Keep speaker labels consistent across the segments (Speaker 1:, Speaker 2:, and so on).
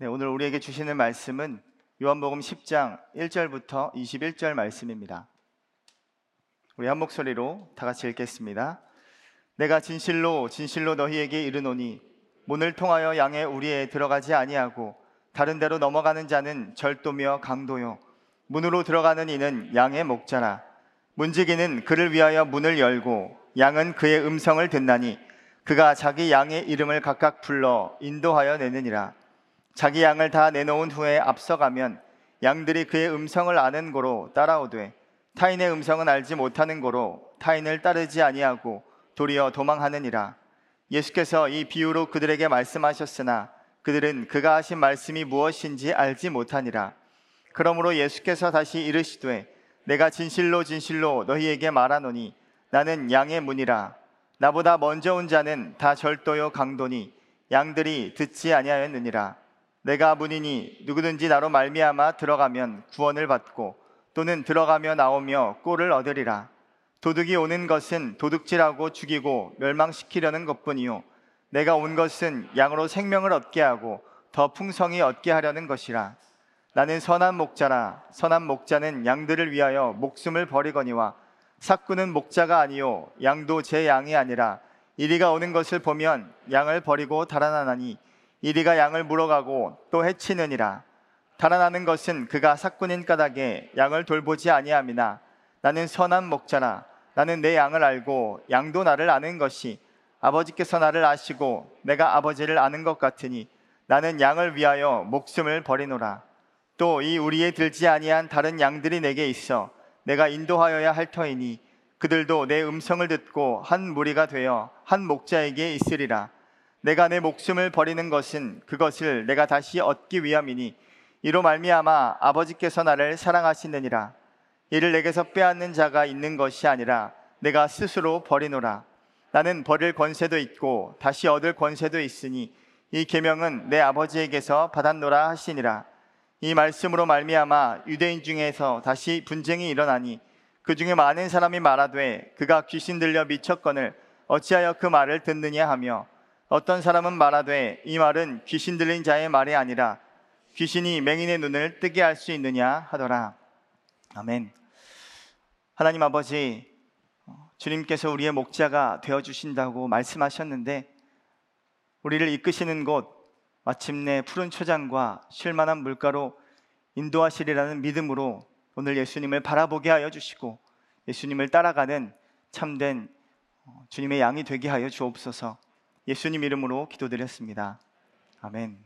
Speaker 1: 네, 오늘 우리에게 주시는 말씀은 요한복음 10장 1절부터 21절 말씀입니다. 우리 한 목소리로 다 같이 읽겠습니다. 내가 진실로 진실로 너희에게 이르노니 문을 통하여 양의 우리에 들어가지 아니하고 다른 데로 넘어가는 자는 절도며 강도요 문으로 들어가는 이는 양의 목자라 문지기는 그를 위하여 문을 열고 양은 그의 음성을 듣나니 그가 자기 양의 이름을 각각 불러 인도하여 내느니라 자기 양을 다 내놓은 후에 앞서가면 양들이 그의 음성을 아는 고로 따라오되 타인의 음성은 알지 못하는 고로 타인을 따르지 아니하고 도리어 도망하느니라. 예수께서 이 비유로 그들에게 말씀하셨으나 그들은 그가 하신 말씀이 무엇인지 알지 못하니라. 그러므로 예수께서 다시 이르시되 내가 진실로 진실로 너희에게 말하노니 나는 양의 문이라. 나보다 먼저 온 자는 다 절도요 강도니 양들이 듣지 아니하였느니라 내가 문이니 누구든지 나로 말미암아 들어가면 구원을 받고 또는 들어가며 나오며 꼴을 얻으리라. 도둑이 오는 것은 도둑질하고 죽이고 멸망시키려는 것뿐이요. 내가 온 것은 양으로 생명을 얻게 하고 더 풍성히 얻게 하려는 것이라. 나는 선한 목자라. 선한 목자는 양들을 위하여 목숨을 버리거니와 삭구는 목자가 아니요. 양도 제 양이 아니라 이리가 오는 것을 보면 양을 버리고 달아나나니 이리가 양을 물어가고 또 해치느니라. 달아나는 것은 그가 삭군인 까닭에 양을 돌보지 아니함이나 나는 선한 목자라. 나는 내 양을 알고 양도 나를 아는 것이 아버지께서 나를 아시고 내가 아버지를 아는 것 같으니 나는 양을 위하여 목숨을 버리노라. 또 이 우리에 들지 아니한 다른 양들이 내게 있어 내가 인도하여야 할 터이니 그들도 내 음성을 듣고 한 무리가 되어 한 목자에게 있으리라 내가 내 목숨을 버리는 것은 그것을 내가 다시 얻기 위함이니 이로 말미암아 아버지께서 나를 사랑하시느니라. 이를 내게서 빼앗는 자가 있는 것이 아니라 내가 스스로 버리노라. 나는 버릴 권세도 있고 다시 얻을 권세도 있으니 이 계명은 내 아버지에게서 받았노라 하시니라. 이 말씀으로 말미암아 유대인 중에서 다시 분쟁이 일어나니 그 중에 많은 사람이 말하되 그가 귀신 들려 미쳤거늘 어찌하여 그 말을 듣느냐 하며 어떤 사람은 말하되 이 말은 귀신 들린 자의 말이 아니라 귀신이 맹인의 눈을 뜨게 할 수 있느냐 하더라. 아멘. 하나님 아버지, 주님께서 우리의 목자가 되어 주신다고 말씀하셨는데 우리를 이끄시는 곳 마침내 푸른 초장과 쉴만한 물가로 인도하시리라는 믿음으로 오늘 예수님을 바라보게 하여 주시고 예수님을 따라가는 참된 주님의 양이 되게 하여 주옵소서. 예수님 이름으로 기도드렸습니다. 아멘.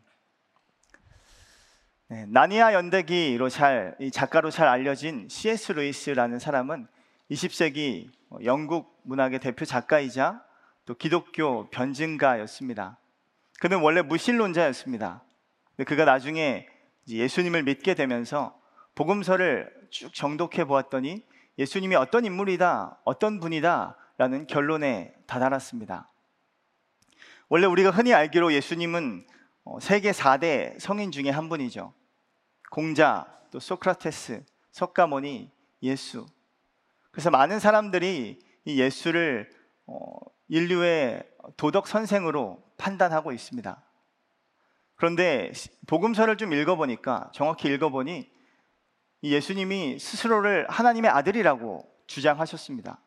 Speaker 1: 네, 나니아 연대기로 잘 작가로 잘 알려진 C.S. 루이스라는 사람은 20세기 영국 문학의 대표 작가이자 또 기독교 변증가였습니다. 그는 원래 무신론자였습니다. 그가 나중에 예수님을 믿게 되면서 복음서를 쭉 정독해 보았더니 예수님이 어떤 인물이다, 어떤 분이다라는 결론에 다다랐습니다. 원래 우리가 흔히 알기로 예수님은 어, 세계 4대 성인 중에 한 분이죠. 공자, 또 소크라테스, 석가모니, 예수. 그래서 많은 사람들이 이 예수를 어, 인류의 도덕 선생으로 판단하고 있습니다. 그런데 복음서를 좀 읽어보니까 정확히 읽어보니 이 예수님이 스스로를 하나님의 아들이라고 주장하셨습니다.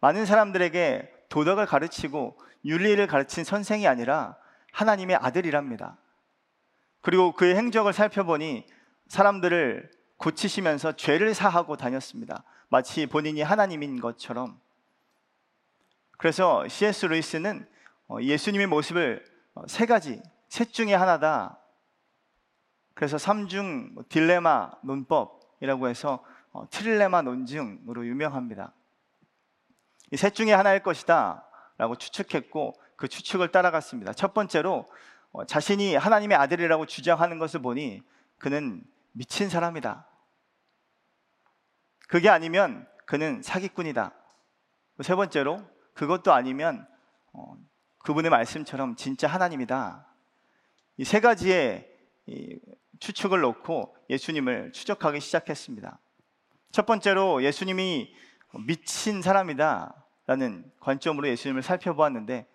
Speaker 1: 많은 사람들에게 도덕을 가르치고 윤리를 가르친 선생이 아니라 하나님의 아들이랍니다. 그리고 그의 행적을 살펴보니 사람들을 고치시면서 죄를 사하고 다녔습니다. 마치 본인이 하나님인 것처럼. 그래서 C.S. 루이스는 어, 예수님의 모습을 어, 세 가지, 셋 중에 하나다. 그래서 삼중 뭐 딜레마 논법이라고 해서 어, 트릴레마 논증으로 유명합니다. 이 셋 중에 하나일 것이다. 라고 추측했고 그 추측을 따라갔습니다. 첫 번째로 어, 자신이 하나님의 아들이라고 주장하는 것을 보니 그는 미친 사람이다. 그게 아니면 그는 사기꾼이다. 세 번째로 그것도 아니면 어, 그분의 말씀처럼 진짜 하나님이다. 이 세 가지의 추측을 놓고 예수님을 추적하기 시작했습니다. 첫 번째로 예수님이 미친 사람이다. 라는 관점으로 예수님을 살펴보았는데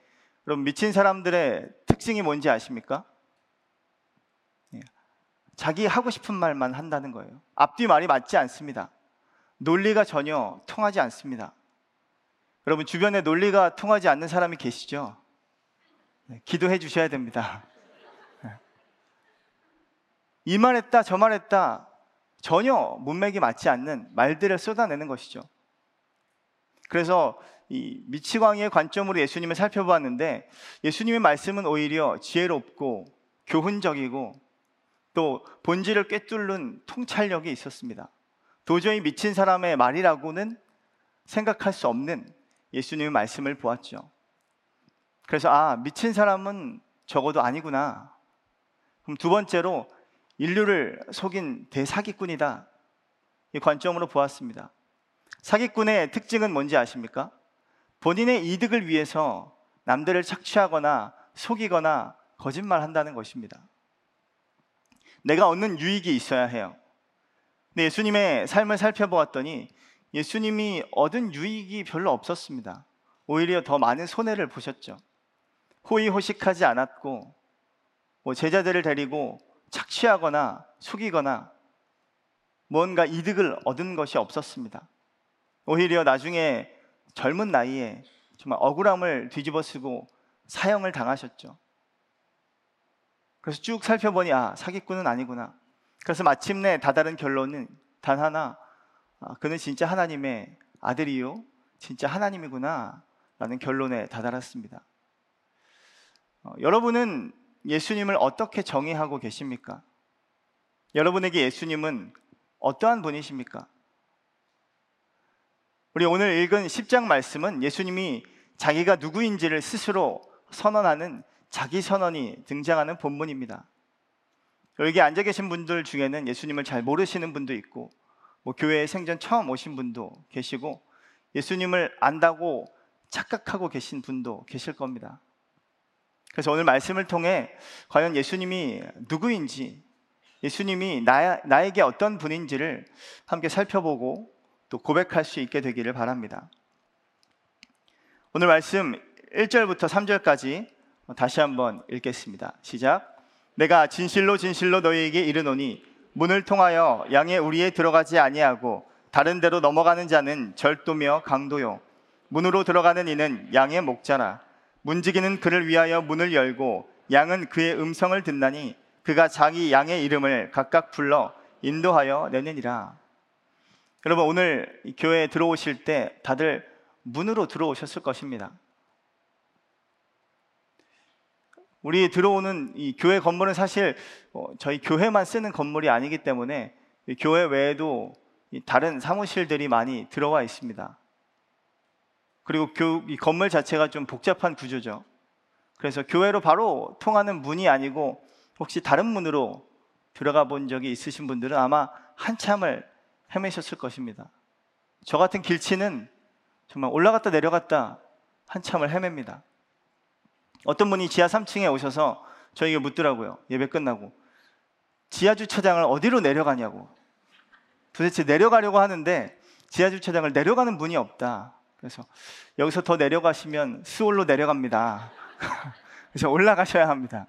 Speaker 1: 여러분 미친 사람들의 특징이 뭔지 아십니까? 자기 하고 싶은 말만 한다는 거예요. 앞뒤 말이 맞지 않습니다. 논리가 전혀 통하지 않습니다. 여러분 주변에 논리가 통하지 않는 사람이 계시죠? 네, 기도해 주셔야 됩니다. 네. 이 말했다 저 말했다 전혀 문맥이 맞지 않는 말들을 쏟아내는 것이죠. 그래서 이 미치광이의 관점으로 예수님을 살펴보았는데 예수님의 말씀은 오히려 지혜롭고 교훈적이고 또 본질을 꿰뚫는 통찰력이 있었습니다. 도저히 미친 사람의 말이라고는 생각할 수 없는 예수님의 말씀을 보았죠. 그래서 아, 미친 사람은 적어도 아니구나. 그럼 두 번째로 인류를 속인 대사기꾼이다. 이 관점으로 보았습니다. 사기꾼의 특징은 뭔지 아십니까? 본인의 이득을 위해서 남들을 착취하거나 속이거나 거짓말한다는 것입니다. 내가 얻는 유익이 있어야 해요. 근데 예수님의 삶을 살펴보았더니 예수님이 얻은 유익이 별로 없었습니다. 오히려 더 많은 손해를 보셨죠. 호의호식하지 않았고, 뭐 제자들을 데리고 착취하거나 속이거나 뭔가 이득을 얻은 것이 없었습니다. 오히려 나중에 젊은 나이에 정말 억울함을 뒤집어쓰고 사형을 당하셨죠. 그래서 쭉 살펴보니 아 사기꾼은 아니구나. 그래서 마침내 다다른 결론은 단 하나 아, 그는 진짜 하나님의 아들이요 진짜 하나님이구나 라는 결론에 다다랐습니다. 어, 여러분은 예수님을 어떻게 정의하고 계십니까? 여러분에게 예수님은 어떠한 분이십니까? 우리 오늘 읽은 10장 말씀은 예수님이 자기가 누구인지를 스스로 선언하는 자기 선언이 등장하는 본문입니다. 여기 앉아 계신 분들 중에는 예수님을 잘 모르시는 분도 있고, 뭐 교회에 생전 처음 오신 분도 계시고, 예수님을 안다고 착각하고 계신 분도 계실 겁니다. 그래서 오늘 말씀을 통해 과연 예수님이 누구인지, 예수님이 나, 나에게 어떤 분인지를 함께 살펴보고 또 고백할 수 있게 되기를 바랍니다. 오늘 말씀 1절부터 3절까지 다시 한번 읽겠습니다. 시작. 내가 진실로 진실로 너희에게 이르노니 문을 통하여 양의 우리에 들어가지 아니하고 다른 데로 넘어가는 자는 절도며 강도요 문으로 들어가는 이는 양의 목자라 문지기는 그를 위하여 문을 열고 양은 그의 음성을 듣나니 그가 자기 양의 이름을 각각 불러 인도하여 내느니라 여러분 오늘 교회에 들어오실 때 다들 문으로 들어오셨을 것입니다. 우리 들어오는 이 교회 건물은 사실 어, 저희 교회만 쓰는 건물이 아니기 때문에 교회 외에도 다른 사무실들이 많이 들어와 있습니다. 그리고 이 건물 자체가 좀 복잡한 구조죠. 그래서 교회로 바로 통하는 문이 아니고 혹시 다른 문으로 들어가 본 적이 있으신 분들은 아마 한참을 헤매셨을 것입니다. 저 같은 길치는 정말 올라갔다 내려갔다 한참을 헤맵니다. 어떤 분이 지하 3층에 오셔서 저에게 묻더라고요. 예배 끝나고. 지하 주차장을 어디로 내려가냐고. 도대체 내려가려고 하는데 지하 주차장을 내려가는 문이 없다. 그래서 여기서 더 내려가시면 스올로 내려갑니다. 그래서 올라가셔야 합니다.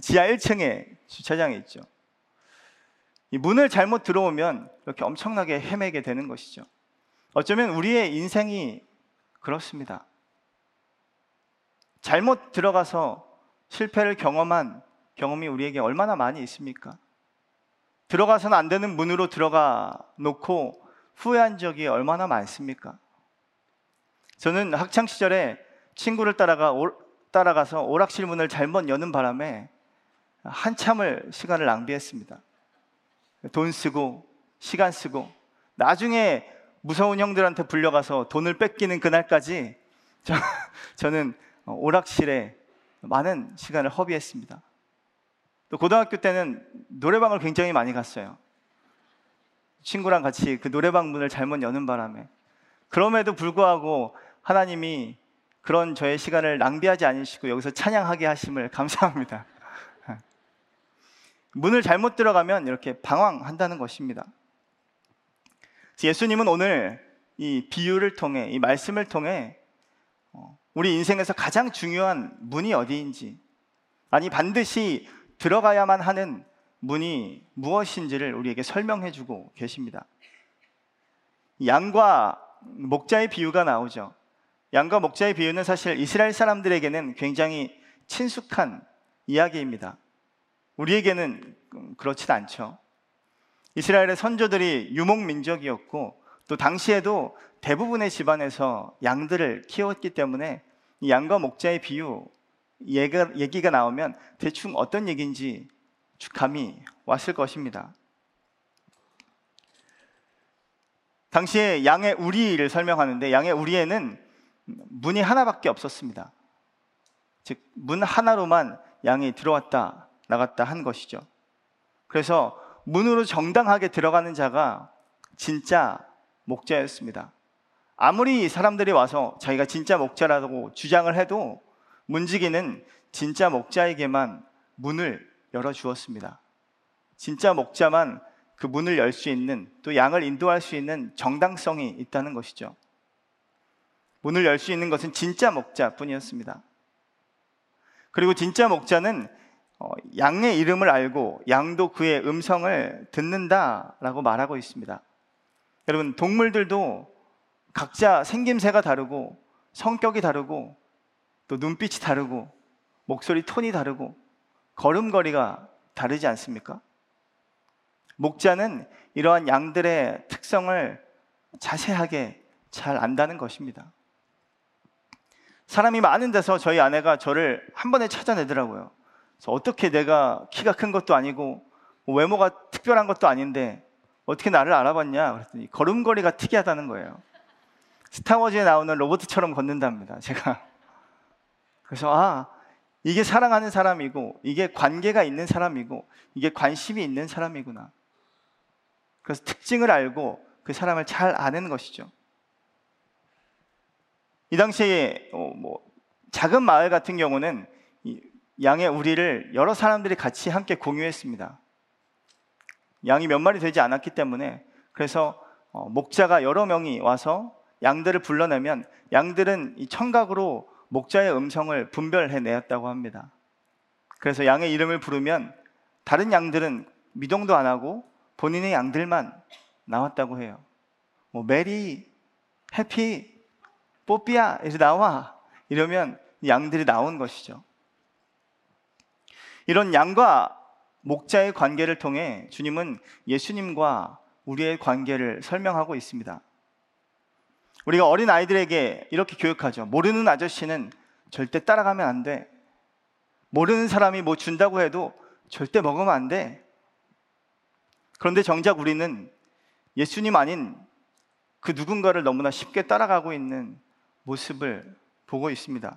Speaker 1: 지하 1층에 주차장이 있죠. 이 문을 잘못 들어오면 이렇게 엄청나게 헤매게 되는 것이죠. 어쩌면 우리의 인생이 그렇습니다. 잘못 들어가서 실패를 경험한 경험이 우리에게 얼마나 많이 있습니까? 들어가서는 안 되는 문으로 들어가 놓고 후회한 적이 얼마나 많습니까? 저는 학창 시절에 친구를 따라가 오, 따라가서 오락실 문을 잘못 여는 바람에 한참을 시간을 낭비했습니다. 돈 쓰고 시간 쓰고 나중에 무서운 형들한테 불려가서 돈을 뺏기는 그날까지 저, 저는 오락실에 많은 시간을 허비했습니다. 또 고등학교 때는 노래방을 굉장히 많이 갔어요. 친구랑 같이 그 노래방 문을 잘못 여는 바람에 그럼에도 불구하고 하나님이 그런 저의 시간을 낭비하지 않으시고 여기서 찬양하게 하심을 감사합니다. 문을 잘못 들어가면 이렇게 방황한다는 것입니다. 예수님은 오늘 이 비유를 통해, 이 말씀을 통해 어, 우리 인생에서 가장 중요한 문이 어디인지, 아니 반드시 들어가야만 하는 문이 무엇인지를 우리에게 설명해 주고 계십니다. 양과 목자의 비유가 나오죠. 양과 목자의 비유는 사실 이스라엘 사람들에게는 굉장히 친숙한 이야기입니다. 우리에게는 그렇진 않죠. 이스라엘의 선조들이 유목 민족이었고 또 당시에도 대부분의 집안에서 양들을 키웠기 때문에 이 양과 목자의 비유 얘기가 나오면 대충 어떤 얘기인지 감이 왔을 것입니다. 당시에 양의 우리를 설명하는데 양의 우리에는 문이 하나밖에 없었습니다. 즉, 문 하나로만 양이 들어왔다, 나갔다 한 것이죠. 그래서 문으로 정당하게 들어가는 자가 진짜 목자였습니다. 아무리 사람들이 와서 자기가 진짜 목자라고 주장을 해도 문지기는 진짜 목자에게만 문을 열어주었습니다. 진짜 목자만 그 문을 열 수 있는 또 양을 인도할 수 있는 정당성이 있다는 것이죠. 문을 열 수 있는 것은 진짜 목자뿐이었습니다. 그리고 진짜 목자는 어, 양의 이름을 알고 양도 그의 음성을 듣는다라고 말하고 있습니다. 여러분 동물들도 각자 생김새가 다르고 성격이 다르고 또 눈빛이 다르고 목소리 톤이 다르고 걸음걸이가 다르지 않습니까? 목자는 이러한 양들의 특성을 자세하게 잘 안다는 것입니다. 사람이 많은 데서 저희 아내가 저를 한 번에 찾아내더라고요. 그래서 어떻게 내가 키가 큰 것도 아니고 뭐 외모가 특별한 것도 아닌데 어떻게 나를 알아봤냐? 그랬더니 걸음걸이가 특이하다는 거예요. 스타워즈에 나오는 로봇처럼 걷는답니다. 제가 그래서 아 이게 사랑하는 사람이고 이게 관계가 있는 사람이고 이게 관심이 있는 사람이구나. 그래서 특징을 알고 그 사람을 잘 아는 것이죠. 이 당시에 어, 뭐 작은 마을 같은 경우는 양의 우리를 여러 사람들이 같이 함께 공유했습니다. 양이 몇 마리 되지 않았기 때문에 그래서 어, 목자가 여러 명이 와서 양들을 불러내면 양들은 이 청각으로 목자의 음성을 분별해 내었다고 합니다. 그래서 양의 이름을 부르면 다른 양들은 미동도 안 하고 본인의 양들만 나왔다고 해요. 뭐 메리, 해피, 뽀삐야 이제 나와 이러면 양들이 나온 것이죠. 이런 양과 목자의 관계를 통해 주님은 예수님과 우리의 관계를 설명하고 있습니다. 우리가 어린 아이들에게 이렇게 교육하죠. 모르는 아저씨는 절대 따라가면 안 돼. 모르는 사람이 뭐 준다고 해도 절대 먹으면 안 돼. 그런데 정작 우리는 예수님 아닌 그 누군가를 너무나 쉽게 따라가고 있는 모습을 보고 있습니다.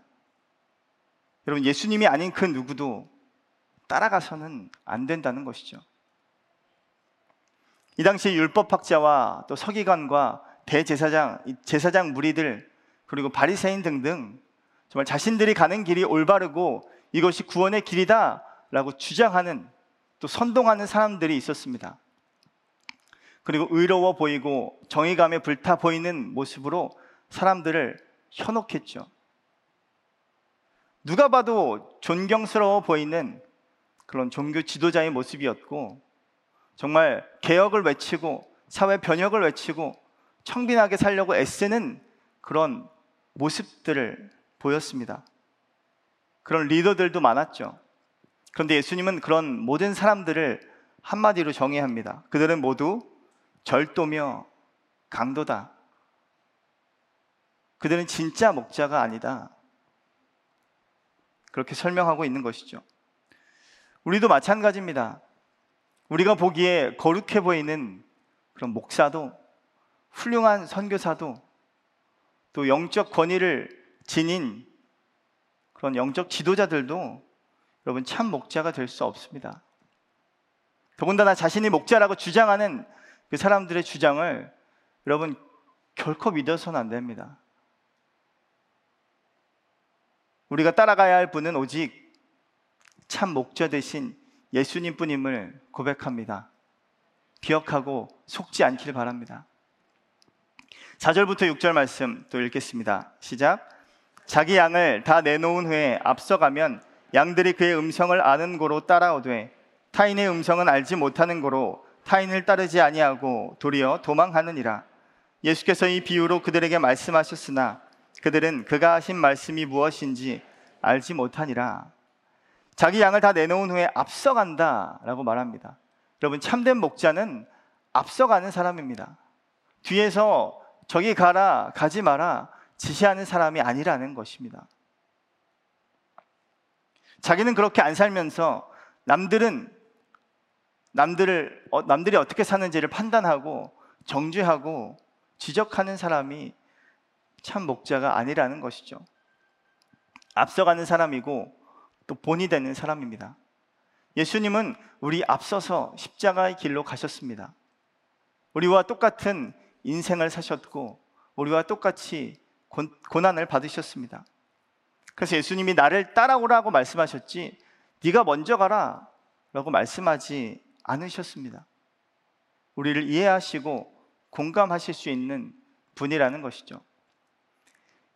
Speaker 1: 여러분, 예수님이 아닌 그 누구도 따라가서는 안 된다는 것이죠. 이 당시 율법학자와 또 서기관과 대제사장, 제사장 무리들 그리고 바리새인 등등 정말 자신들이 가는 길이 올바르고 이것이 구원의 길이다라고 주장하는 또 선동하는 사람들이 있었습니다. 그리고 의로워 보이고 정의감에 불타 보이는 모습으로 사람들을 현혹했죠. 누가 봐도 존경스러워 보이는 그런 종교 지도자의 모습이었고 정말 개혁을 외치고 사회 변혁을 외치고 청빈하게 살려고 애쓰는 그런 모습들을 보였습니다. 그런 리더들도 많았죠. 그런데 예수님은 그런 모든 사람들을 한마디로 정의합니다. 그들은 모두 절도며 강도다. 그들은 진짜 목자가 아니다. 그렇게 설명하고 있는 것이죠. 우리도 마찬가지입니다. 우리가 보기에 거룩해 보이는 그런 목사도 훌륭한 선교사도 또 영적 권위를 지닌 그런 영적 지도자들도 여러분 참 목자가 될 수 없습니다. 더군다나 자신이 목자라고 주장하는 그 사람들의 주장을 여러분 결코 믿어서는 안 됩니다. 우리가 따라가야 할 분은 오직 참 목자 되신 예수님 뿐임을 고백합니다. 기억하고 속지 않기를 바랍니다. 4절부터 6절 말씀 또 읽겠습니다. 시작. 자기 양을 다 내놓은 후에 앞서가면 양들이 그의 음성을 아는 고로 따라오되 타인의 음성은 알지 못하는 거로 타인을 따르지 아니하고 도리어 도망하느니라. 예수께서 이 비유로 그들에게 말씀하셨으나 그들은 그가 하신 말씀이 무엇인지 알지 못하니라. 자기 양을 다 내놓은 후에 앞서간다라고 말합니다. 여러분 참된 목자는 앞서가는 사람입니다. 뒤에서 저기 가라 가지 마라 지시하는 사람이 아니라는 것입니다. 자기는 그렇게 안 살면서 남들은 남들을 어, 남들이 어떻게 사는지를 판단하고 정죄하고 지적하는 사람이 참 목자가 아니라는 것이죠. 앞서가는 사람이고 또 본이 되는 사람입니다. 예수님은 우리 앞서서 십자가의 길로 가셨습니다. 우리와 똑같은 인생을 사셨고 우리와 똑같이 고난을 받으셨습니다. 그래서 예수님이 나를 따라오라고 말씀하셨지 네가 먼저 가라 라고 말씀하지 않으셨습니다. 우리를 이해하시고 공감하실 수 있는 분이라는 것이죠.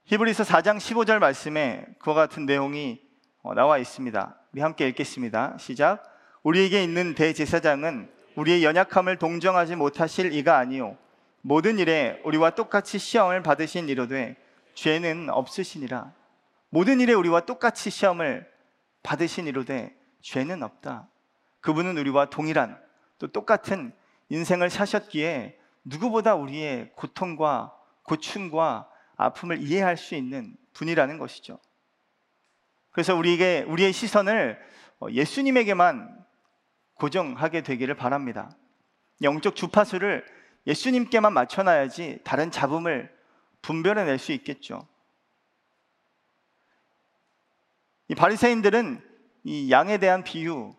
Speaker 1: 히브리서 4장 15절 말씀에 그와 같은 내용이 어, 나와 있습니다. 우리 함께 읽겠습니다. 시작. 우리에게 있는 대제사장은 우리의 연약함을 동정하지 못하실 이가 아니요 모든 일에 우리와 똑같이 시험을 받으신 이로되 죄는 없으시니라. 모든 일에 우리와 똑같이 시험을 받으신 이로되 죄는 없다. 그분은 우리와 동일한 또 똑같은 인생을 사셨기에 누구보다 우리의 고통과 고충과 아픔을 이해할 수 있는 분이라는 것이죠. 그래서 우리에게 우리의 시선을 어, 예수님에게만 고정하게 되기를 바랍니다. 영적 주파수를 예수님께만 맞춰놔야지 다른 잡음을 분별해낼 수 있겠죠. 이 바리새인들은 이 양에 대한 비유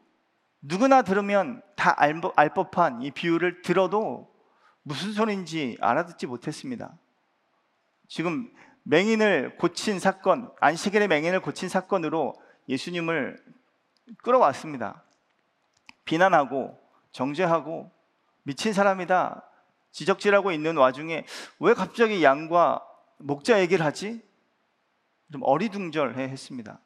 Speaker 1: 누구나 들으면 다 알, 법한 이 비유를 들어도 무슨 소리인지 알아듣지 못했습니다. 지금 맹인을 고친 사건, 안식일의 맹인을 고친 사건으로 예수님을 끌어왔습니다. 비난하고 정죄하고 미친 사람이다 지적질하고 있는 와중에 왜 갑자기 양과 목자 얘기를 하지? 좀 어리둥절해 했습니다.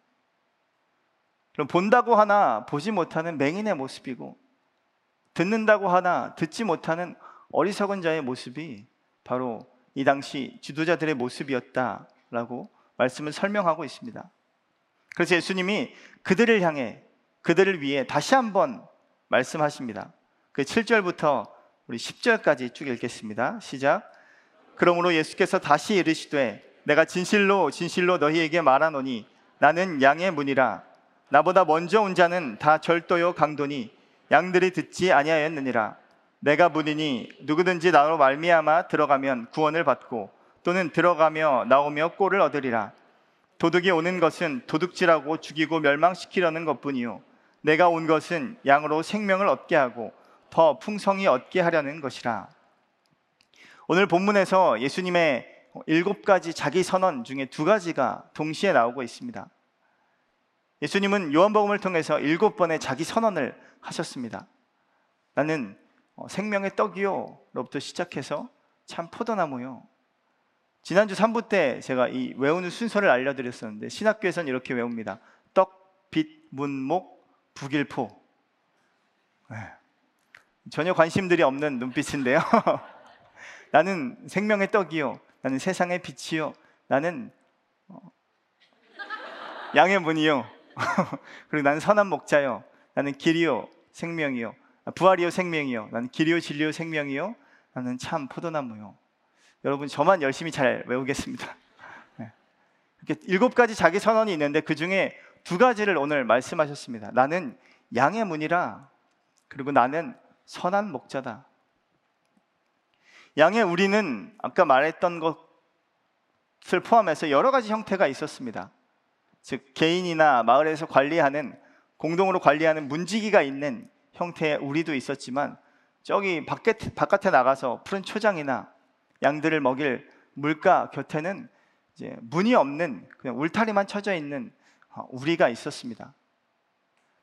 Speaker 1: 그럼 본다고 하나 보지 못하는 맹인의 모습이고 듣는다고 하나 듣지 못하는 어리석은 자의 모습이 바로 이 당시 지도자들의 모습이었다라고 말씀을 설명하고 있습니다. 그래서 예수님이 그들을 향해 그들을 위해 다시 한번 말씀하십니다. 그 7절부터 우리 10절까지 쭉 읽겠습니다. 시작. 그러므로 예수께서 다시 이르시되 내가 진실로 진실로 너희에게 말하노니 나는 양의 문이라 나보다 먼저 온 자는 다 절도요 강도니 양들이 듣지 아니하였느니라 내가 문이니 누구든지 나로 말미암아 들어가면 구원을 받고 또는 들어가며 나오며 꼴을 얻으리라 도둑이 오는 것은 도둑질하고 죽이고 멸망시키려는 것뿐이요 내가 온 것은 양으로 생명을 얻게 하고 더 풍성히 얻게 하려는 것이라 오늘 본문에서 예수님의 일곱 가지 자기 선언 중에 두 가지가 동시에 나오고 있습니다. 예수님은 요한복음을 통해서 일곱 번의 자기 선언을 하셨습니다. 나는 어, 생명의 떡이요 로부터 시작해서 참 포도나무요. 지난주 3부 때 제가 이 외우는 순서를 알려드렸었는데 신학교에서는 이렇게 외웁니다. 떡, 빛, 문목, 북일포. 네. 전혀 관심들이 없는 눈빛인데요. 나는 생명의 떡이요. 나는 세상의 빛이요. 나는 어, 양의 문이요. 그리고 나는 선한 목자요. 나는 길이요, 생명이요. 아, 부활이요, 생명이요. 나는 길이요, 진리요, 생명이요. 나는 참 포도나무요. 여러분 저만 열심히 잘 외우겠습니다. 네. 이렇게 일곱 가지 자기 선언이 있는데 그 중에 두 가지를 오늘 말씀하셨습니다. 나는 양의 문이라 그리고 나는 선한 목자다. 양의 우리는 아까 말했던 것을 포함해서 여러 가지 형태가 있었습니다. 즉 개인이나 마을에서 관리하는 공동으로 관리하는 문지기가 있는 형태의 우리도 있었지만 저기 밖에, 바깥에 나가서 푸른 초장이나 양들을 먹일 물가 곁에는 이제 문이 없는 그냥 울타리만 쳐져 있는 어, 우리가 있었습니다.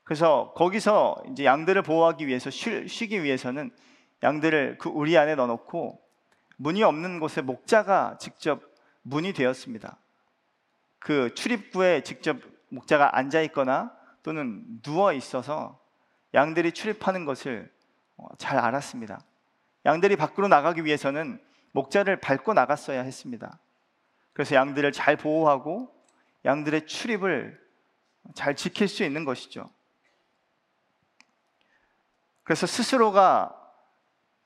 Speaker 1: 그래서 거기서 이제 양들을 보호하기 위해서 쉬, 쉬기 위해서는 양들을 그 우리 안에 넣어놓고 문이 없는 곳에 목자가 직접 문이 되었습니다. 그 출입구에 직접 목자가 앉아 있거나 또는 누워 있어서 양들이 출입하는 것을 어, 잘 알았습니다. 양들이 밖으로 나가기 위해서는 목자를 밟고 나갔어야 했습니다. 그래서 양들을 잘 보호하고 양들의 출입을 잘 지킬 수 있는 것이죠. 그래서 스스로가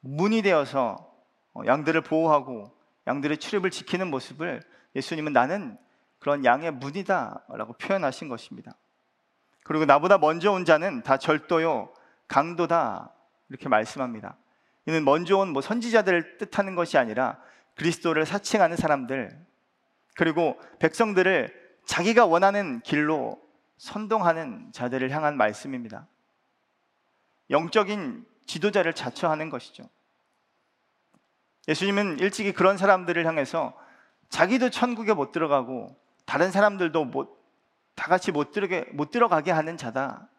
Speaker 1: 문이 되어서 어, 양들을 보호하고 양들의 출입을 지키는 모습을 예수님은 나는 그런 양의 문이다라고 표현하신 것입니다. 그리고 나보다 먼저 온 자는 다 절도요 강도다 이렇게 말씀합니다. 이는 먼저 온 뭐 선지자들을 뜻하는 것이 아니라 그리스도를 사칭하는 사람들 그리고 백성들을 자기가 원하는 길로 선동하는 자들을 향한 말씀입니다. 영적인 지도자를 자처하는 것이죠. 예수님은 일찍이 그런 사람들을 향해서 자기도 천국에 못 들어가고 다른 사람들도 못, 다 같이 못, 들어게, 못 들어가게 하는 자다.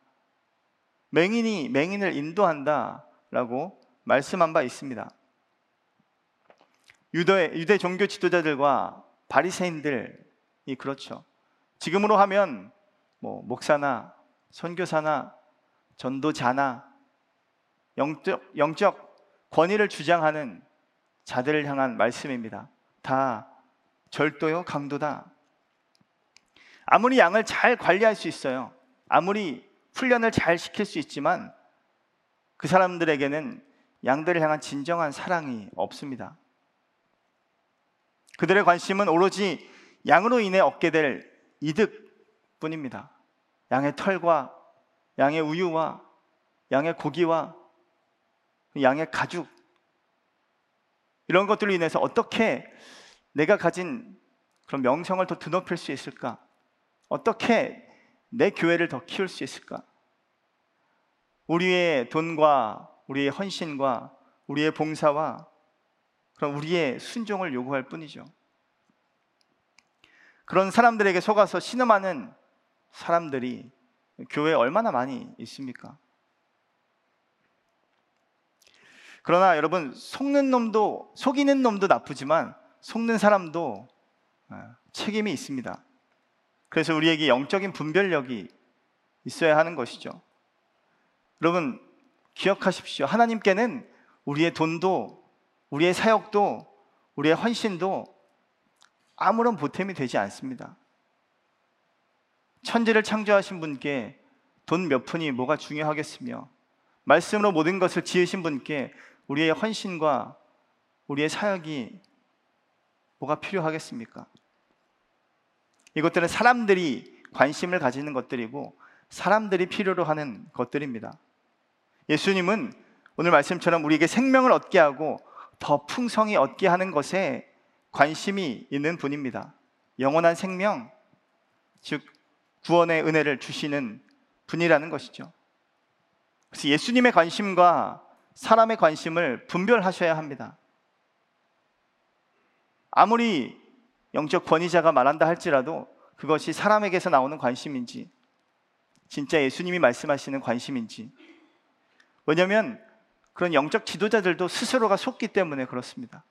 Speaker 1: 맹인이 맹인을 인도한다 라고 말씀한 바 있습니다. 유대, 유대 종교 지도자들과 바리새인들이 그렇죠. 지금으로 하면 뭐 목사나 선교사나 전도자나 영적, 영적 권위를 주장하는 자들을 향한 말씀입니다. 다 절도요, 강도다. 아무리 양을 잘 관리할 수 있어요. 아무리 훈련을 잘 시킬 수 있지만 그 사람들에게는 양들을 향한 진정한 사랑이 없습니다. 그들의 관심은 오로지 양으로 인해 얻게 될 이득 뿐입니다. 양의 털과 양의 우유와 양의 고기와 양의 가죽 이런 것들로 인해서 어떻게 내가 가진 그런 명성을 더 드높일 수 있을까? 어떻게 내 교회를 더 키울 수 있을까? 우리의 돈과 우리의 헌신과 우리의 봉사와 그런 우리의 순종을 요구할 뿐이죠. 그런 사람들에게 속아서 신음하는 사람들이 교회에 얼마나 많이 있습니까? 그러나 여러분 속는 놈도 속이는 놈도 나쁘지만 속는 사람도 아, 책임이 있습니다. 그래서 우리에게 영적인 분별력이 있어야 하는 것이죠. 여러분 기억하십시오. 하나님께는 우리의 돈도 우리의 사역도 우리의 헌신도 아무런 보탬이 되지 않습니다. 천지를 창조하신 분께 돈 몇 푼이 뭐가 중요하겠으며 말씀으로 모든 것을 지으신 분께 우리의 헌신과 우리의 사역이 뭐가 필요하겠습니까? 이것들은 사람들이 관심을 가지는 것들이고 사람들이 필요로 하는 것들입니다. 예수님은 오늘 말씀처럼 우리에게 생명을 얻게 하고 더 풍성히 얻게 하는 것에 관심이 있는 분입니다. 영원한 생명, 즉 구원의 은혜를 주시는 분이라는 것이죠. 그래서 예수님의 관심과 사람의 관심을 분별하셔야 합니다. 아무리 영적 권위자가 말한다 할지라도 그것이 사람에게서 나오는 관심인지 진짜 예수님이 말씀하시는 관심인지 왜냐하면 그런 영적 지도자들도 스스로가 속기 때문에 그렇습니다.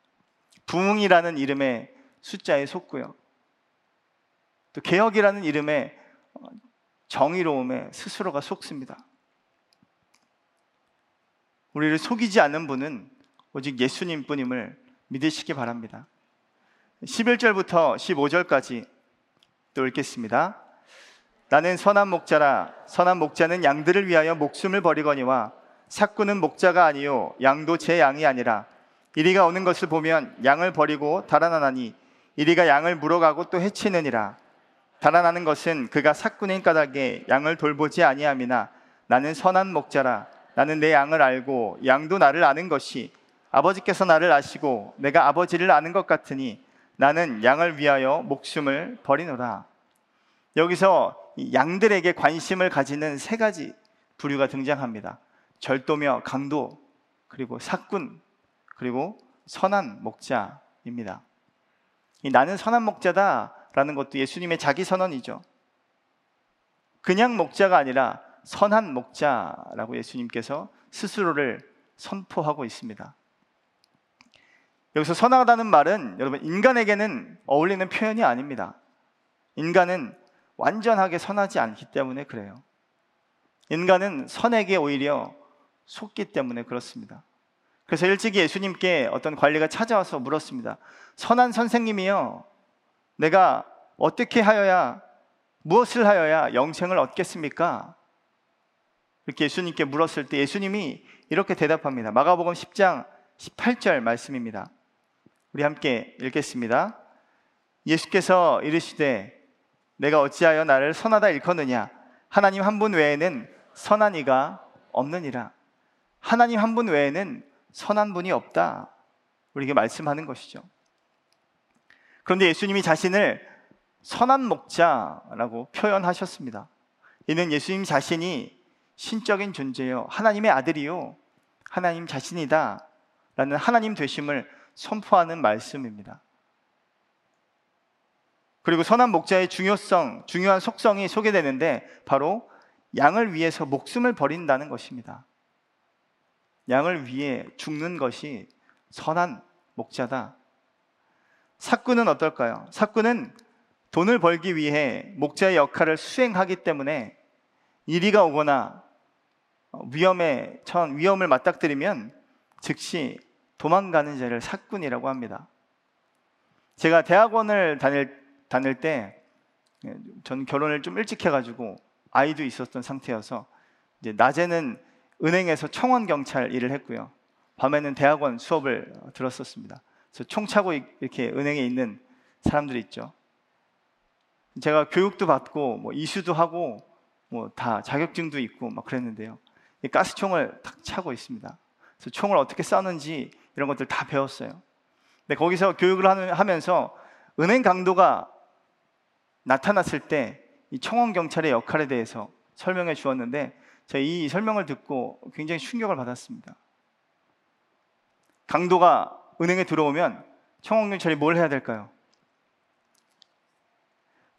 Speaker 1: 부흥이라는 이름의 숫자에 속고요. 또 개혁이라는 이름의 정의로움에 스스로가 속습니다. 우리를 속이지 않는 분은 오직 예수님 뿐임을 믿으시기 바랍니다. 11절부터 15절까지 또 읽겠습니다. 나는 선한 목자라. 선한 목자는 양들을 위하여 목숨을 버리거니와 삭구는 목자가 아니요 양도 제 양이 아니라 이리가 오는 것을 보면 양을 버리고 달아나나니 이리가 양을 물어가고 또 해치느니라. 달아나는 것은 그가 삭구는 까닭에 양을 돌보지 아니함이나 나는 선한 목자라. 나는 내 양을 알고 양도 나를 아는 것이 아버지께서 나를 아시고 내가 아버지를 아는 것 같으니 나는 양을 위하여 목숨을 버리노라. 여기서 양들에게 관심을 가지는 세 가지 부류가 등장합니다. 절도며 강도, 그리고 사꾼, 그리고 선한 목자입니다. 나는 선한 목자다라는 것도 예수님의 자기 선언이죠. 그냥 목자가 아니라 선한 목자라고 예수님께서 스스로를 선포하고 있습니다. 여기서 선하다는 말은 여러분 인간에게는 어울리는 표현이 아닙니다. 인간은 완전하게 선하지 않기 때문에 그래요. 인간은 선에게 오히려 속기 때문에 그렇습니다. 그래서 일찍이 예수님께 어떤 관리가 찾아와서 물었습니다. 선한 선생님이요. 내가 어떻게 하여야, 무엇을 하여야 영생을 얻겠습니까? 이렇게 예수님께 물었을 때 예수님이 이렇게 대답합니다. 마가복음 10장 18절 말씀입니다. 우리 함께 읽겠습니다. 예수께서 이르시되 내가 어찌하여 나를 선하다 일컫느냐 하나님 한 분 외에는 선한 이가 없느니라. 하나님 한 분 외에는 선한 분이 없다. 우리에게 말씀하는 것이죠. 그런데 예수님이 자신을 선한 목자라고 표현하셨습니다. 이는 예수님 자신이 신적인 존재요. 하나님의 아들이요. 하나님 자신이다. 라는 하나님 되심을 선포하는 말씀입니다. 그리고 선한 목자의 중요성, 중요한 속성이 소개되는데 바로 양을 위해서 목숨을 버린다는 것입니다. 양을 위해 죽는 것이 선한 목자다. 사꾼은 어떨까요? 사꾼은 돈을 벌기 위해 목자의 역할을 수행하기 때문에 이리가 오거나 위험에 처한 위험을 맞닥뜨리면 즉시 도망가는 자를 사꾼이라고 합니다. 제가 대학원을 다닐 다닐 때 저는 결혼을 좀 일찍 해가지고 아이도 있었던 상태여서 이제 낮에는 은행에서 청원 경찰 일을 했고요. 밤에는 대학원 수업을 들었었습니다. 그래서 총 차고 이렇게 은행에 있는 사람들이 있죠. 제가 교육도 받고 뭐 이수도 하고 뭐 다 자격증도 있고 막 그랬는데요. 가스총을 탁 차고 있습니다. 그래서 총을 어떻게 쏘는지 이런 것들 다 배웠어요. 근데 거기서 교육을 하면서 은행 강도가 나타났을 때 이 청원 경찰의 역할에 대해서 설명해 주었는데 제가 이 설명을 듣고 굉장히 충격을 받았습니다. 강도가 은행에 들어오면 청원 경찰이 뭘 해야 될까요?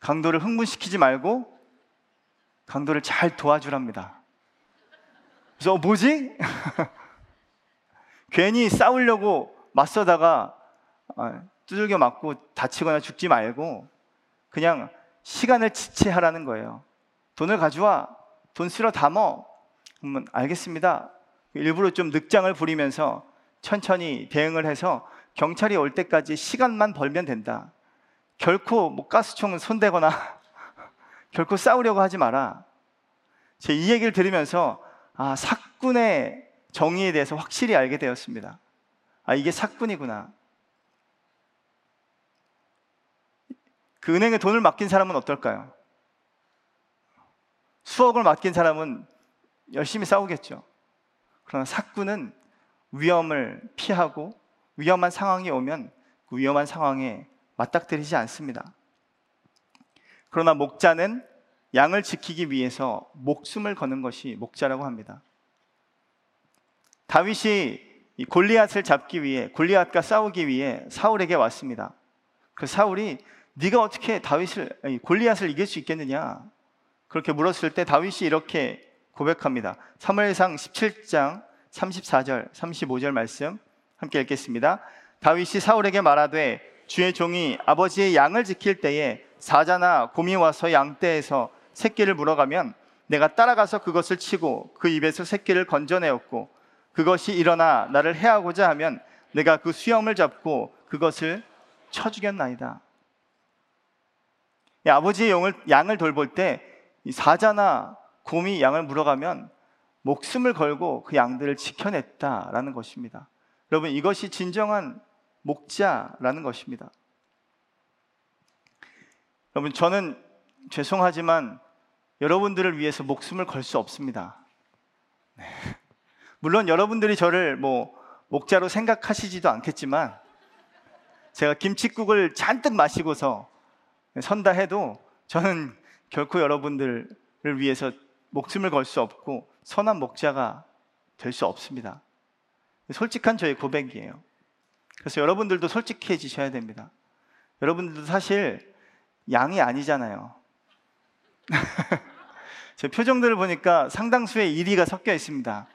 Speaker 1: 강도를 흥분시키지 말고 강도를 잘 도와주랍니다. 그래서 어, 뭐지? 괜히 싸우려고 맞서다가 아, 두들겨 맞고 다치거나 죽지 말고 그냥 시간을 지체하라는 거예요. 돈을 가져와. 돈 쓸어 담어. 그러면 알겠습니다. 일부러 좀 늑장을 부리면서 천천히 대응을 해서 경찰이 올 때까지 시간만 벌면 된다. 결코 뭐 가스총을 손대거나 결코 싸우려고 하지 마라. 제 이 얘기를 들으면서 아, 사꾼의 정의에 대해서 확실히 알게 되었습니다. 아, 이게 사꾼이구나. 그 은행에 돈을 맡긴 사람은 어떨까요? 수억을 맡긴 사람은 열심히 싸우겠죠. 그러나 사꾼은 위험을 피하고 위험한 상황이 오면 그 위험한 상황에 맞닥뜨리지 않습니다. 그러나 목자는 양을 지키기 위해서 목숨을 거는 것이 목자라고 합니다. 다윗이 골리앗을 잡기 위해 골리앗과 싸우기 위해 사울에게 왔습니다. 그 사울이 네가 어떻게 다윗을 아니, 골리앗을 이길 수 있겠느냐? 그렇게 물었을 때 다윗이 이렇게 고백합니다. 사무엘상 17장 34절, 35절 말씀 함께 읽겠습니다. 다윗이 사울에게 말하되 주의 종이 아버지의 양을 지킬 때에 사자나 곰이 와서 양떼에서 새끼를 물어가면 내가 따라가서 그것을 치고 그 입에서 새끼를 건져내었고 그것이 일어나 나를 해하고자 하면 내가 그 수염을 잡고 그것을 쳐 죽였나이다. 아버지의 영을, 양을 돌볼 때 사자나 곰이 양을 물어가면 목숨을 걸고 그 양들을 지켜냈다라는 것입니다. 여러분 이것이 진정한 목자라는 것입니다. 여러분 저는 죄송하지만 여러분들을 위해서 목숨을 걸 수 없습니다. 네. 물론 여러분들이 저를 뭐 목자로 생각하시지도 않겠지만 제가 김치국을 잔뜩 마시고서 선다 해도 저는 결코 여러분들을 위해서 목숨을 걸 수 없고 선한 목자가 될 수 없습니다. 솔직한 저의 고백이에요. 그래서 여러분들도 솔직해지셔야 됩니다. 여러분들도 사실 양이 아니잖아요. 제 표정들을 보니까 상당수의 이리가 섞여 있습니다.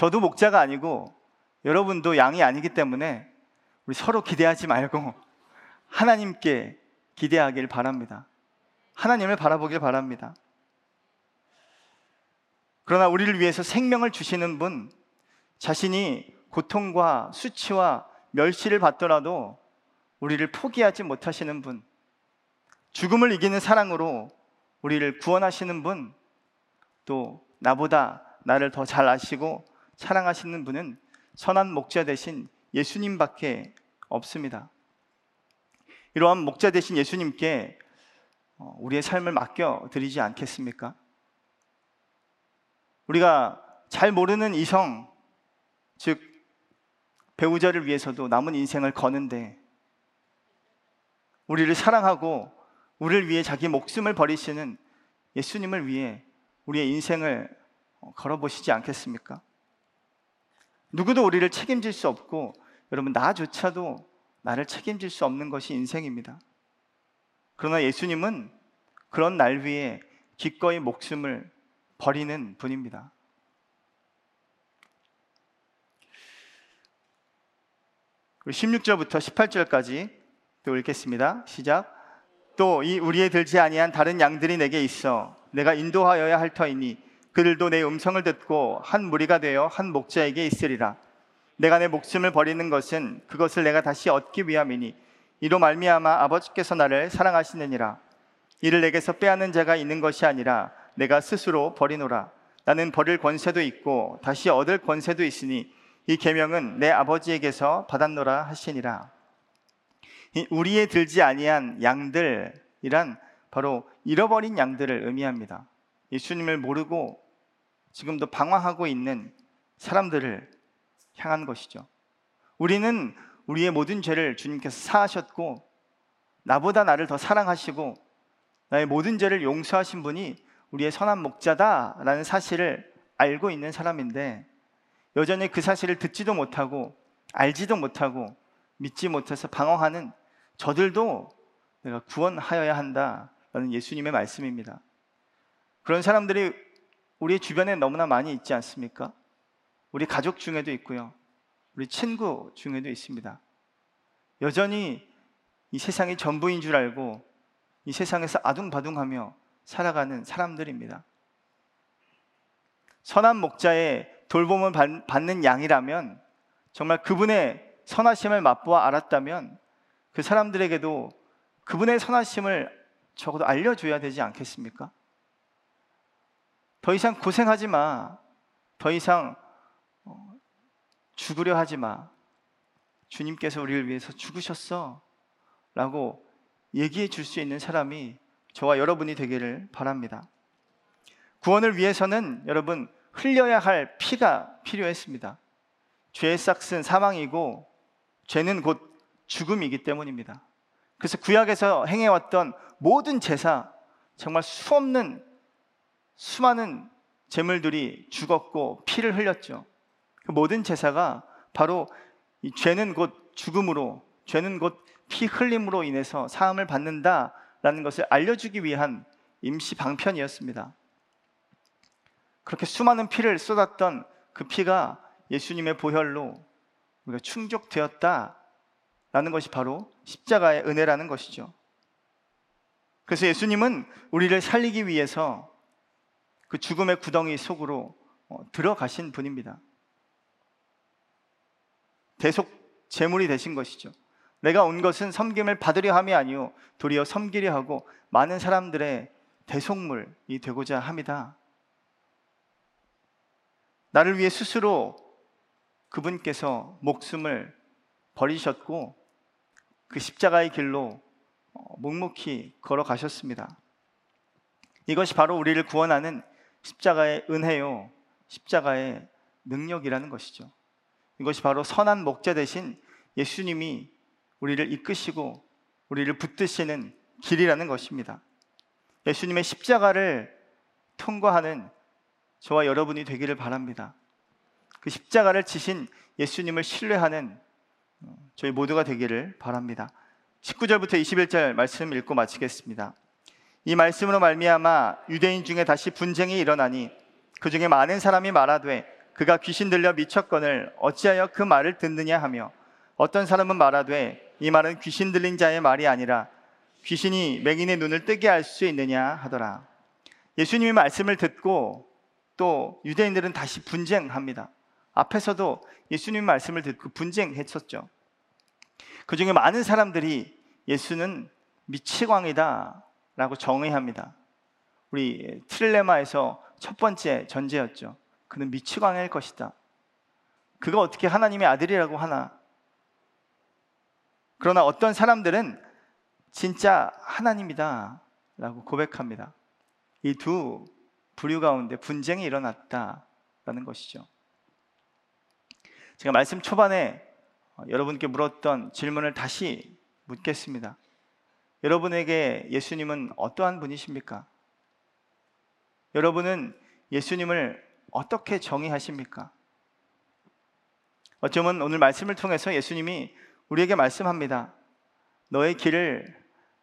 Speaker 1: 저도 목자가 아니고 여러분도 양이 아니기 때문에 우리 서로 기대하지 말고 하나님께 기대하길 바랍니다. 하나님을 바라보길 바랍니다. 그러나 우리를 위해서 생명을 주시는 분, 자신이 고통과 수치와 멸시를 받더라도 우리를 포기하지 못하시는 분, 죽음을 이기는 사랑으로 우리를 구원하시는 분, 또 나보다 나를 더 잘 아시고 사랑하시는 분은 선한 목자 대신 예수님밖에 없습니다. 이러한 목자 대신 예수님께 어, 우리의 삶을 맡겨 드리지 않겠습니까? 우리가 잘 모르는 이성, 즉 배우자를 위해서도 남은 인생을 거는데 우리를 사랑하고 우리를 위해 자기 목숨을 버리시는 예수님을 위해 우리의 인생을 어, 걸어보시지 않겠습니까? 누구도 우리를 책임질 수 없고 여러분 나조차도 나를 책임질 수 없는 것이 인생입니다. 그러나 예수님은 그런 날 위에 기꺼이 목숨을 버리는 분입니다. 그리고 16절부터 18절까지 또 읽겠습니다. 시작. 또 이 우리에 들지 아니한 다른 양들이 내게 있어 내가 인도하여야 할 터이니 그들도 내 음성을 듣고 한 무리가 되어 한 목자에게 있으리라. 내가 내 목숨을 버리는 것은 그것을 내가 다시 얻기 위함이니 이로 말미암아 아버지께서 나를 사랑하시느니라. 이를 내게서 빼앗는 자가 있는 것이 아니라 내가 스스로 버리노라. 나는 버릴 권세도 있고 다시 얻을 권세도 있으니 이 계명은 내 아버지에게서 받았노라 하시니라. 우리의 들지 아니한 양들이란 바로 잃어버린 양들을 의미합니다. 예수님을 모르고 지금도 방황하고 있는 사람들을 향한 것이죠. 우리는 우리의 모든 죄를 주님께서 사하셨고 나보다 나를 더 사랑하시고 나의 모든 죄를 용서하신 분이 우리의 선한 목자다라는 사실을 알고 있는 사람인데 여전히 그 사실을 듣지도 못하고 알지도 못하고 믿지 못해서 방황하는 저들도 내가 구원하여야 한다라는 예수님의 말씀입니다. 그런 사람들이 우리 주변에 너무나 많이 있지 않습니까? 우리 가족 중에도 있고요. 우리 친구 중에도 있습니다. 여전히 이 세상이 전부인 줄 알고 이 세상에서 아둥바둥하며 살아가는 사람들입니다. 선한 목자의 돌봄을 받는 양이라면 정말 그분의 선하심을 맛보아 알았다면 그 사람들에게도 그분의 선하심을 적어도 알려줘야 되지 않겠습니까? 더 이상 고생하지 마. 더 이상 어, 죽으려 하지 마. 주님께서 우리를 위해서 죽으셨어. 라고 얘기해 줄 수 있는 사람이 저와 여러분이 되기를 바랍니다. 구원을 위해서는 여러분 흘려야 할 피가 필요했습니다. 죄의 싹은 사망이고 죄는 곧 죽음이기 때문입니다. 그래서 구약에서 행해왔던 모든 제사 정말 수없는 수많은 제물들이 죽었고 피를 흘렸죠. 그 모든 제사가 바로 이 죄는 곧 죽음으로 죄는 곧 피 흘림으로 인해서 사함을 받는다라는 것을 알려주기 위한 임시 방편이었습니다. 그렇게 수많은 피를 쏟았던 그 피가 예수님의 보혈로 우리가 충족되었다라는 것이 바로 십자가의 은혜라는 것이죠. 그래서 예수님은 우리를 살리기 위해서 그 죽음의 구덩이 속으로 어, 들어가신 분입니다. 대속 제물이 되신 것이죠. 내가 온 것은 섬김을 받으려 함이 아니요 도리어 섬기려 하고 많은 사람들의 대속물이 되고자 합니다. 나를 위해 스스로 그분께서 목숨을 버리셨고 그 십자가의 길로 어, 묵묵히 걸어가셨습니다. 이것이 바로 우리를 구원하는 십자가의 은혜요, 십자가의 능력이라는 것이죠. 이것이 바로 선한 목자 대신 예수님이 우리를 이끄시고 우리를 붙드시는 길이라는 것입니다. 예수님의 십자가를 통과하는 저와 여러분이 되기를 바랍니다. 그 십자가를 지신 예수님을 신뢰하는 어, 저희 모두가 되기를 바랍니다. 19절부터 21절 말씀 읽고 마치겠습니다. 이 말씀으로 말미암아 유대인 중에 다시 분쟁이 일어나니 그 중에 많은 사람이 말하되 그가 귀신 들려 미쳤거늘 어찌하여 그 말을 듣느냐 하며 어떤 사람은 말하되 이 말은 귀신 들린 자의 말이 아니라 귀신이 맹인의 눈을 뜨게 할 수 있느냐 하더라. 예수님의 말씀을 듣고 또 유대인들은 다시 분쟁합니다. 앞에서도 예수님 말씀을 듣고 분쟁했었죠. 그 중에 많은 사람들이 예수는 미치광이다 라고 정의합니다. 우리 트릴레마에서 첫 번째 전제였죠. 그는 미치광일 것이다. 그가 어떻게 하나님의 아들이라고 하나? 그러나 어떤 사람들은 진짜 하나님이다 라고 고백합니다. 이 두 부류 가운데 분쟁이 일어났다라는 것이죠. 제가 말씀 초반에 여러분께 물었던 질문을 다시 묻겠습니다. 여러분에게 예수님은 어떠한 분이십니까? 여러분은 예수님을 어떻게 정의하십니까? 어쩌면 오늘 말씀을 통해서 예수님이 우리에게 말씀합니다. 너의 길을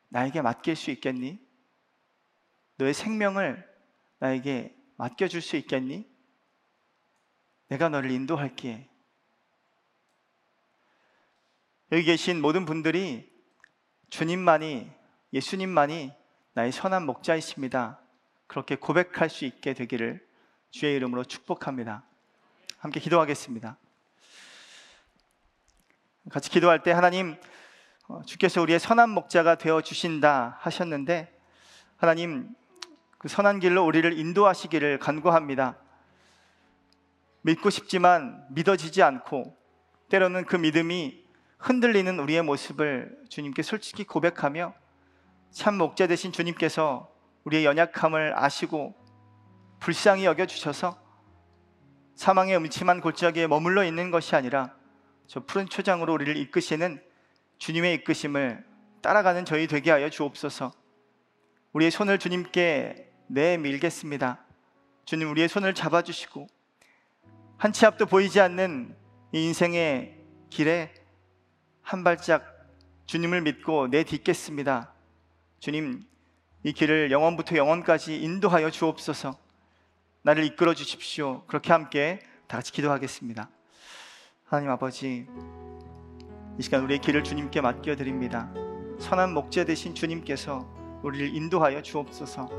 Speaker 1: 나에게 맡길 수 있겠니? 너의 생명을 나에게 맡겨줄 수 있겠니? 내가 너를 인도할게. 여기 계신 모든 분들이 주님만이, 예수님만이 나의 선한 목자이십니다. 그렇게 고백할 수 있게 되기를 주의 이름으로 축복합니다. 함께 기도하겠습니다. 같이 기도할 때 하나님 어, 주께서 우리의 선한 목자가 되어 주신다 하셨는데 하나님 그 선한 길로 우리를 인도하시기를 간구합니다. 믿고 싶지만 믿어지지 않고 때로는 그 믿음이 흔들리는 우리의 모습을 주님께 솔직히 고백하며 참 목자 되신 주님께서 우리의 연약함을 아시고 불쌍히 여겨 주셔서 사망의 음침한 골짜기에 머물러 있는 것이 아니라 저 푸른 초장으로 우리를 이끄시는 주님의 이끄심을 따라가는 저희 되게 하여 주옵소서. 우리의 손을 주님께 내밀겠습니다. 주님 우리의 손을 잡아주시고 한 치 앞도 보이지 않는 이 인생의 길에 한 발짝 주님을 믿고 내딛겠습니다. 주님 이 길을 영원부터 영원까지 인도하여 주옵소서. 나를 이끌어 주십시오. 그렇게 함께 다 같이 기도하겠습니다. 하나님 아버지, 이 시간 우리의 길을 주님께 맡겨 드립니다. 선한 목자 되신 주님께서 우리를 인도하여 주옵소서.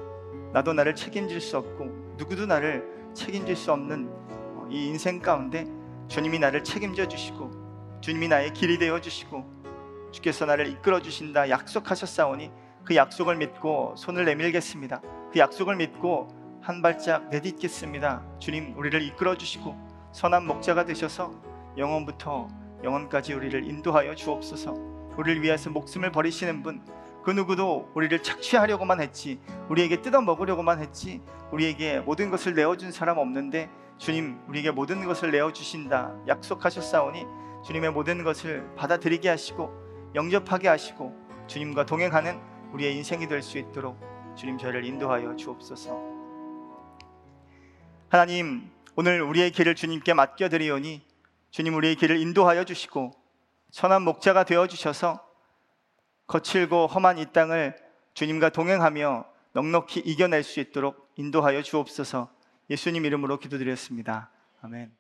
Speaker 1: 나도 나를 책임질 수 없고 누구도 나를 책임질 수 없는 어, 이 인생 가운데 주님이 나를 책임져 주시고 주님이 나의 길이 되어 주시고 주께서 나를 이끌어 주신다 약속하셨사오니 그 약속을 믿고 손을 내밀겠습니다. 그 약속을 믿고 한 발짝 내딛겠습니다. 주님 우리를 이끌어 주시고 선한 목자가 되셔서 영원부터 영원까지 우리를 인도하여 주옵소서. 우리를 위해서 목숨을 버리시는 분, 그 누구도 우리를 착취하려고만 했지, 우리에게 뜯어 먹으려고만 했지, 우리에게 모든 것을 내어준 사람 없는데 주님 우리에게 모든 것을 내어 주신다 약속하셨사오니 주님의 모든 것을 받아들이게 하시고 영접하게 하시고 주님과 동행하는 우리의 인생이 될 수 있도록 주님 저를 인도하여 주옵소서. 하나님 오늘 우리의 길을 주님께 맡겨 드리오니 주님 우리의 길을 인도하여 주시고 선한 목자가 되어 주셔서 거칠고 험한 이 땅을 주님과 동행하며 넉넉히 이겨낼 수 있도록 인도하여 주옵소서. 예수님 이름으로 기도드렸습니다. 아멘.